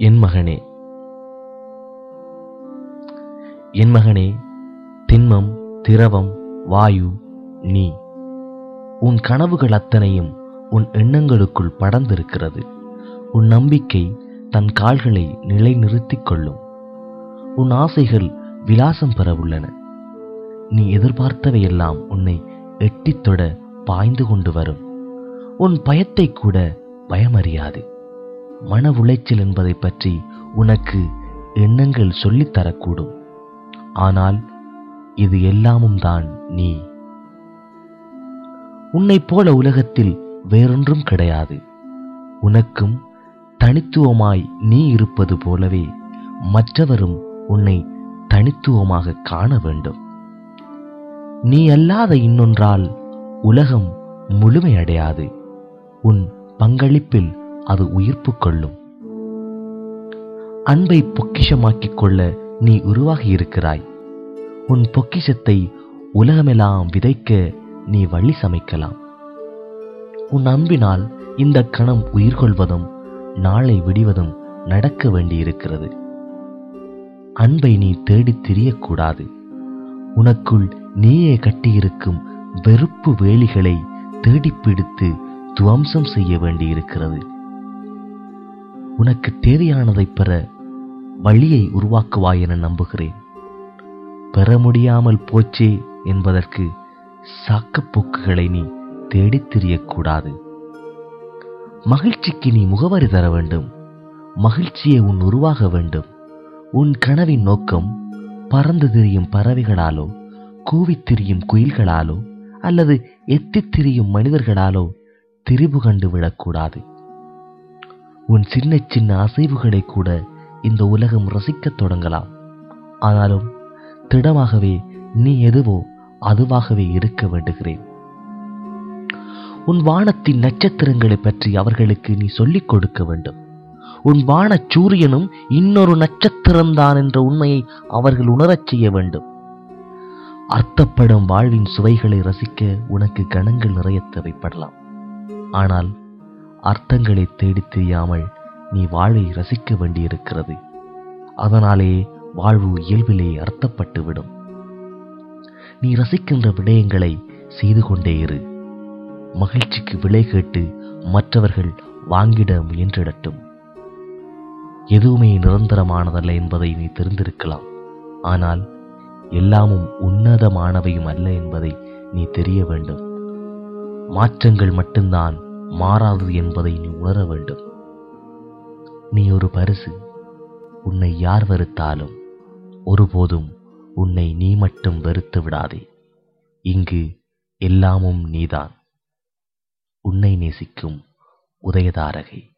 என் மகனே. என் மகனே திண்மம் திரவம் வாயு நீ உன் கனவுகள் அத்தனையும் உன் எண்ணங்களுக்குள் படர்ந்திருக்கிறது. உன் நம்பிக்கை தன் கால்களை நிலைநிறுத்திக் கொள்ளும். உன் ஆசைகள் விலாசம் பெற உள்ளன. நீ எதிர்பார்த்தவையெல்லாம் உன்னை எட்டித் தொட பாய்ந்து கொண்டு வரும். உன் பயத்தை கூட பயமறியாது. மன உளைச்சல் என்பதை பற்றி உனக்கு எண்ணங்கள் சொல்லித்தரக்கூடும் ஆனால் இது எல்லாமும் தான் நீ. உன்னைப் போல உலகத்தில் வேறொன்றும் கிடையாது. உனக்கும் தனித்துவமாய் நீ இருப்பது போலவே மற்றவரும் உன்னை தனித்துவமாக காண வேண்டும். நீ அல்லாத இன்னொன்றால் உலகம் முழுமையடையாது. உன் பங்களிப்பில் அது உயிர்ப்பு கொள்ளும். அன்பை பொக்கிஷமாக்கிக் கொள்ள நீ உருவாகி இருக்கிறாய். உன் பொக்கிஷத்தை உலகமெல்லாம் விதைக்க நீ வழி சமைக்கலாம். உன் அன்பினால் இந்த கணம் உயிர் கொள்வதும் நாளை விடிவதும் நடக்க வேண்டியிருக்கிறது. அன்பை நீ தேடித் திரியக்கூடாது. உனக்குள் நீயே கட்டியிருக்கும் வெறுப்பு வேலிகளை தேடிப்பிடித்து துவம்சம் செய்ய வேண்டியிருக்கிறது. உனக்கு தேவையானதைப் பெற வழியை உருவாக்குவாய் என நம்புகிறேன். பெற முடியாமல் போச்சே என்பதற்கு சாக்கப்போக்குகளை நீ தேடித் திரியக்கூடாது. மகிழ்ச்சிக்கு நீ முகவரி தர வேண்டும். மகிழ்ச்சியை உன் உருவாக வேண்டும். உன் கனவின் நோக்கம் பறந்து திரியும் பறவைகளாலோ கூவித்திரியும் குயில்களாலோ அல்லது எத்தித் திரியும் மனிதர்களாலோ திரிபு கண்டு விடக்கூடாது. உன் சின்ன சின்ன அசைவுகளை கூட இந்த உலகம் ரசிக்கத் தொடங்கலாம். ஆனாலும் திடமாகவே நீ எதுவோ அதுவாகவே இருக்க வேண்டுகிறேன். உன் வானத்தின் நட்சத்திரங்களைப் பற்றி அவர்களுக்கு நீ சொல்லிக் கொடுக்க வேண்டும். உன் வான சூரியனும் இன்னொரு நட்சத்திரம்தான் என்ற உண்மையை அவர்கள் உணரச் செய்ய வேண்டும். அர்த்தப்படும் வாழ்வின் சுவைகளை ரசிக்க உனக்கு கணங்கள் நிறைய தேவைப்படலாம். ஆனால் அர்த்தங்களை தேடித் தெரியாமல் நீ வாழ்வை ரசிக்க வேண்டியிருக்கிறது. அதனாலே வாழ்வு இயல்பிலே அர்த்தப்பட்டு விடும் நீ ரசிக்கின்ற விடயங்களை செய்து கொண்டே இரு. மகிழ்ச்சிக்கு விலை கேட்டு மற்றவர்கள் வாங்கிட முயன்றிடட்டும். எதுவுமே நிரந்தரமானதல்ல என்பதை நீ தெரிந்திருக்கலாம். ஆனால் எல்லாமும் உன்னதமானவையும் அல்ல என்பதை நீ தெரிய வேண்டும். மாற்றங்கள் மட்டும்தான் மாறாதது என்பதை நீ உணர வேண்டும். நீ ஒரு பரிசு உன்னை யார் வெறுத்தாலும் ஒருபோதும் உன்னை நீ மட்டும் வெறுத்து விடாதே. இங்கு எல்லாமும் நீதான். உன்னை நேசிக்கும் உதயதாரகை.